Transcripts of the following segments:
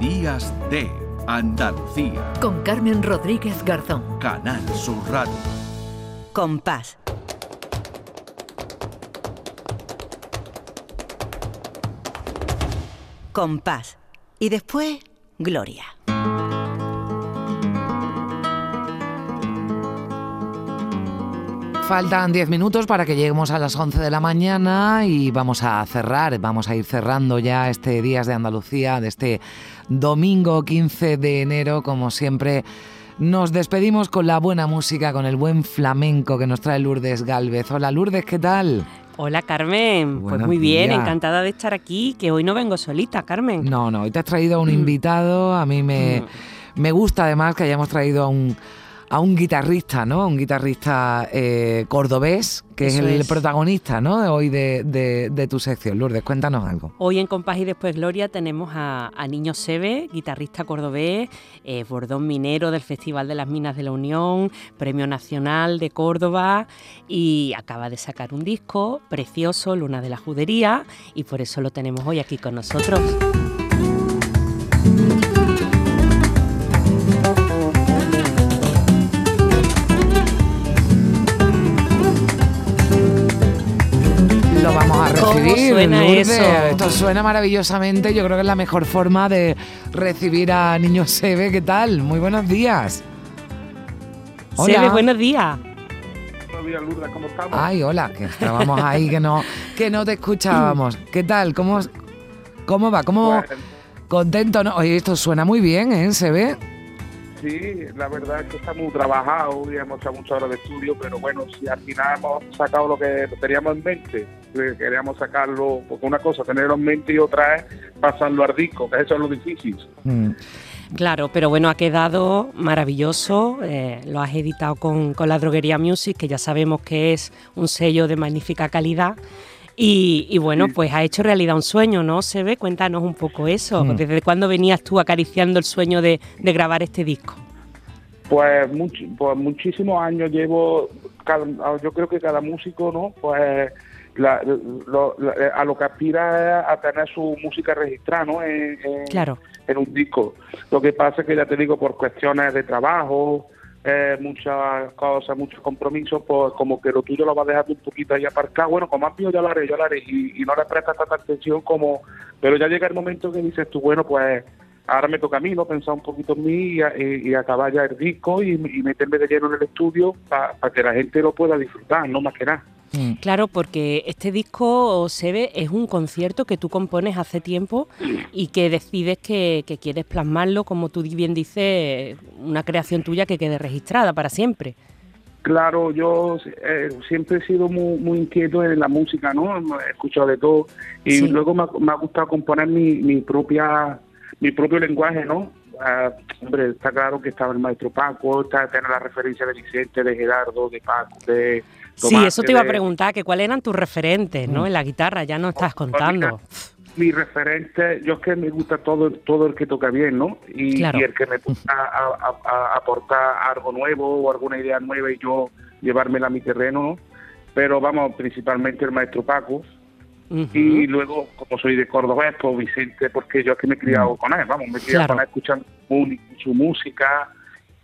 Días de Andalucía. Con Carmen Rodríguez Garzón. Canal Sur Radio. Compás. Compás. Y después, Gloria. Faltan 10 minutos para que lleguemos a las 11 de la mañana y vamos a cerrar, vamos a ir cerrando ya este Días de Andalucía, de este domingo 15 de enero, como siempre. Nos despedimos con la buena música, con el buen flamenco que nos trae Lourdes Galvez. Hola Lourdes, ¿qué tal? Hola Carmen, pues muy bien, encantada de estar aquí, que hoy no vengo solita, Carmen. No, no, hoy te has traído a un mm. invitado, a mí me, mm. me gusta además que hayamos traído a un a un guitarrista, ¿no? Un guitarrista eh, cordobés, que es el protagonista, ¿no? De hoy de, tu sección. Lourdes, cuéntanos algo. Hoy en Compás y Después Gloria tenemos a, Niño Sebe, guitarrista cordobés, eh, bordón minero del Festival de las Minas de la Unión, Premio Nacional de Córdoba y acaba de sacar un disco precioso, Luna de la Judería, y por eso lo tenemos hoy aquí con nosotros. Suena eso? Esto suena maravillosamente. Yo creo que es la mejor forma de recibir a Niño Sebe. ¿Qué tal? Muy buenos días. Hola. Sebe, buenos días. Buenos días, Lourdes, ¿cómo estamos? Ay, hola, que estábamos ahí, que no, que no te escuchábamos. ¿Qué tal? ¿Cómo, cómo va? ¿Cómo contento? ¿no? Oye, esto suena muy bien, ¿eh? ¿Se ve? Sí, la verdad es que está muy trabajado y hemos hecho muchas horas de estudio, pero bueno, si al final hemos sacado lo que teníamos en mente, queríamos sacarlo, porque una cosa tenerlo en mente y otra es pasarlo al disco, que eso es lo difícil. Mm. Claro, pero bueno, ha quedado maravilloso. Eh, lo has editado con, con la Droguería Music, que ya sabemos que es un sello de magnífica calidad. Y, bueno, pues ha hecho realidad un sueño, ¿no? Se ve, cuéntanos un poco eso. Mm. ¿Desde cuándo venías tú acariciando el sueño de, grabar este disco? Pues, pues muchísimos años llevo, yo creo que cada músico, ¿no? Pues a lo que aspira a tener su música registrada, ¿no? En, claro. en un disco. Lo que pasa es que ya te digo, por cuestiones de trabajo, eh, muchas cosas, muchos compromisos, pues como que lo tuyo lo vas dejando un poquito ahí aparcado. Bueno, como mío ya lo haré, ya lo haré, y, no le prestas tanta atención como... Pero ya llega el momento que dices tú, bueno, pues ahora me toca a mí, ¿no? Pensar un poquito en mí y, acabar ya el disco y, meterme de lleno en el estudio para que la gente lo pueda disfrutar, no más que nada. Mm. Claro, porque este disco, se ve, es un concierto que tú compones hace tiempo y que decides que, quieres plasmarlo, como tú bien dices, una creación tuya que quede registrada para siempre. Claro, yo eh, siempre he sido muy, inquieto en la música, ¿no? He escuchado de todo y luego me ha, gustado componer mi, propia mi propio lenguaje, ¿no? Ah, hombre, está claro que estaba el maestro Paco, está tener la referencia de Vicente, de Gerardo, de Paco, de sí, eso te iba a preguntar, que cuáles eran tus referentes, ¿no? Mm. En la guitarra, ya no estás contando. Mi referente, yo es que me gusta todo todo el que toca bien, ¿no? Y, el que me gusta aportar algo nuevo o alguna idea nueva y yo llevármela a mi terreno, ¿no? Pero vamos, principalmente el maestro Paco. Y luego, como soy de Córdoba, pues Vicente, porque yo es que me he criado mm. con él, vamos, me he criado con él escuchando su música,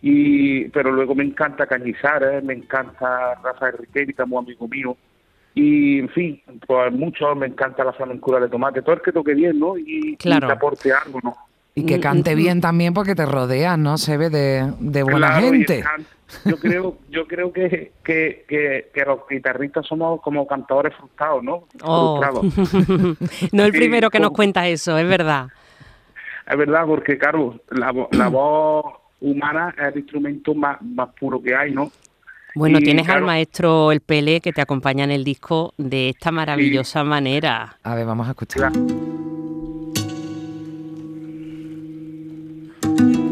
y pero luego me encanta Cañizares, me encanta Rafael Riquelme, muy amigo mío, y en fin, pues mucho me encanta la flamencura de tomate, todo el que toque bien, ¿no? Y, claro. que aporte algo, ¿no? Y que cante bien también porque te rodeas, ¿no? Se ve de, de buena gente. Yo creo, yo creo que, que, que, los guitarristas somos como cantadores frustrados, ¿no? Oh. no el primero que nos cuenta eso, es verdad. Es verdad, porque claro, la, la voz humana es el instrumento más, puro que hay, ¿no? Bueno, tienes al maestro El Pele que te acompaña en el disco de esta maravillosa manera. A ver, vamos a escuchar. Thank you.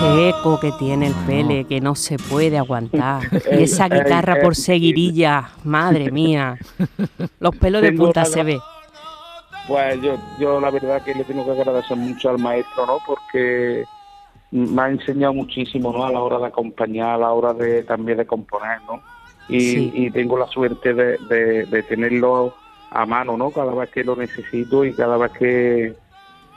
ese eco que tiene el pele que no se puede aguantar. Y esa guitarra por seguirilla madre mía. Los pelos de punta se ve. Pues yo yo la verdad que le tengo que agradecer mucho al maestro no porque me ha enseñado muchísimo, ¿no? A la hora de acompañar, a la hora de también de componer, ¿no? Y, tengo la suerte de, de, tenerlo a mano, ¿no? Cada vez que lo necesito y cada vez que,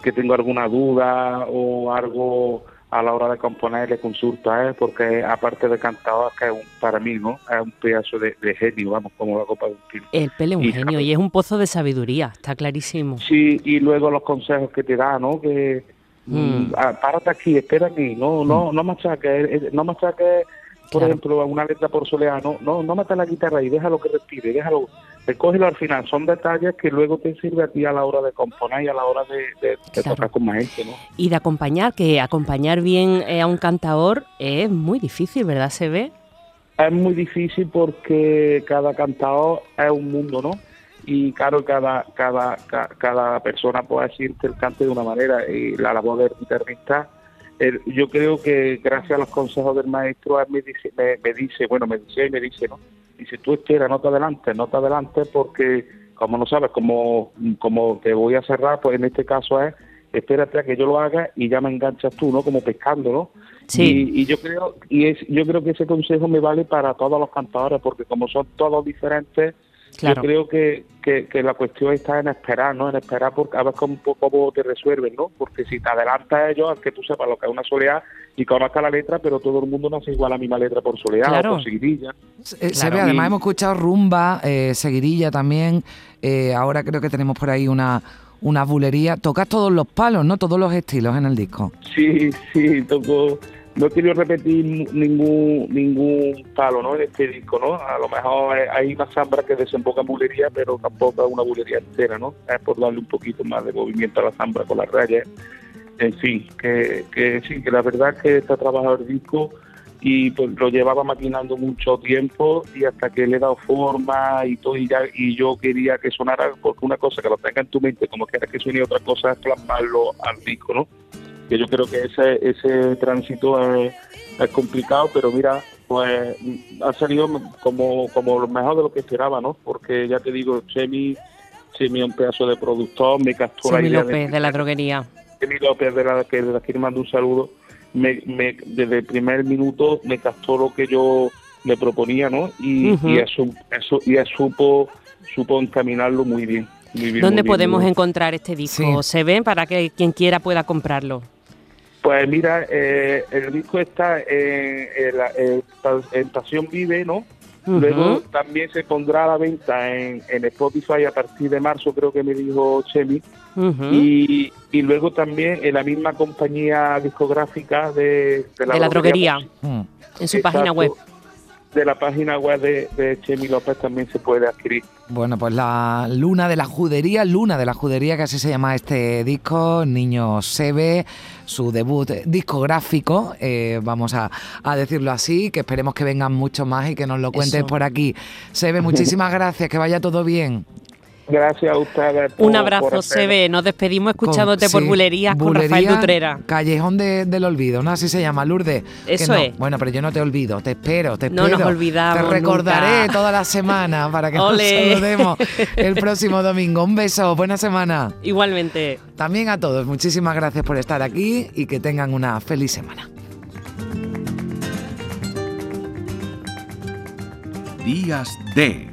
que tengo alguna duda o algo a la hora de componer le consulto a él porque aparte de cantador que es un, para mí no es un pedazo de, genio vamos como la copa de un tiro el pele es un genio y es un pozo de sabiduría está clarísimo sí y luego los consejos que te da no que mm. ah, párate aquí espera aquí no no mm. no machaques no machaques por ejemplo una letra por soleá no no no mata la guitarra y déjalo que respire déjalo recógelo al final. Son detalles que luego te sirve a ti a la hora de componer y a la hora de, tocar con más gente. ¿no? Y de acompañar, que acompañar bien eh, a un cantador es muy difícil, ¿verdad? ¿Se ve? Es muy difícil porque cada cantador es un mundo, ¿no? Y claro, cada, cada, cada persona puede decirte el cante de una manera y la labor del guitarrista yo creo que gracias a los consejos del maestro me dice, me, dice bueno, me dice y me dice, ¿no? Dice, tú espera, no te adelantes, no te adelantes porque, como no sabes, como, como te voy a cerrar, pues en este caso es, espérate a que yo lo haga y ya me enganchas tú, ¿no? Como pescando, ¿no? Sí. Y, yo creo y es, yo creo que ese consejo me vale para todos los cantadores porque como son todos diferentes, yo creo que, que, la cuestión está en esperar, ¿no? En esperar porque a ver cómo, cómo te resuelven, ¿no? Porque si te adelantas a ellos, es que tú sepas lo que es una soleá y conozcas la letra, pero todo el mundo no hace igual la misma letra por soleá o por seguidilla. Eh, se ve, además hemos escuchado rumba, eh, seguidilla también, eh, ahora creo que tenemos por ahí una una bulería. Tocas todos los palos, ¿no? Todos los estilos en el disco. Sí, sí, toco no quiero repetir ningún ningún palo ¿no? en este disco, ¿no? A lo mejor hay una zambra que desemboca en bulería, pero tampoco es una bulería entera, ¿no? Es por darle un poquito más de movimiento a la zambra con las rayas. En fin, que, que sí, que la verdad es que está trabajado el disco y pues lo llevaba maquinando mucho tiempo y hasta que le he dado forma y todo y, ya, y yo quería que sonara porque una cosa que lo tenga en tu mente como que era que suene otra cosa es plasmarlo al disco, ¿no? Que yo creo que ese, ese tránsito es, complicado, pero mira, pues ha salido como, como lo mejor de lo que esperaba, ¿no? Porque ya te digo, Chemi, Chemi es un pedazo de productor, me captó la idea López, de, la droguería. Chemi López, de la que de aquí mando un saludo, me, me, desde el primer minuto me captó lo que yo le proponía, ¿no? Y, y eso, eso, y supo, supo encaminarlo muy bien. ¿Dónde podemos encontrar este disco? ¿Se ven para que quien quiera pueda comprarlo? Pues mira, eh, el disco está en, en, Pasión Vive, ¿no? Luego también se pondrá a la venta en, Spotify a partir de marzo, creo que me dijo Chemi. y, y, luego también en la misma compañía discográfica de, la, droguería, en su página web de la página web de, Chemi López también se puede adquirir. Bueno, pues la Luna de la Judería, Luna de la Judería, que así se llama este disco, Niño Sebe, su debut discográfico, eh, vamos a, decirlo así, que esperemos que vengan muchos más y que nos lo cuentes por aquí. Sebe, muchísimas gracias, que vaya todo bien. Gracias a ustedes. Un abrazo, Sebe. Nos despedimos escuchándote por Bulerías con Rafael Dutrera. Callejón del Olvido, ¿no? Así se llama, Lourdes. Eso es. Bueno, pero yo no te olvido, te espero, te espero. No nos olvidamos. Te recordaré toda la semana para que nos saludemos el próximo domingo. Un beso, buena semana. Igualmente. También a todos, muchísimas gracias por estar aquí y que tengan una feliz semana. Días de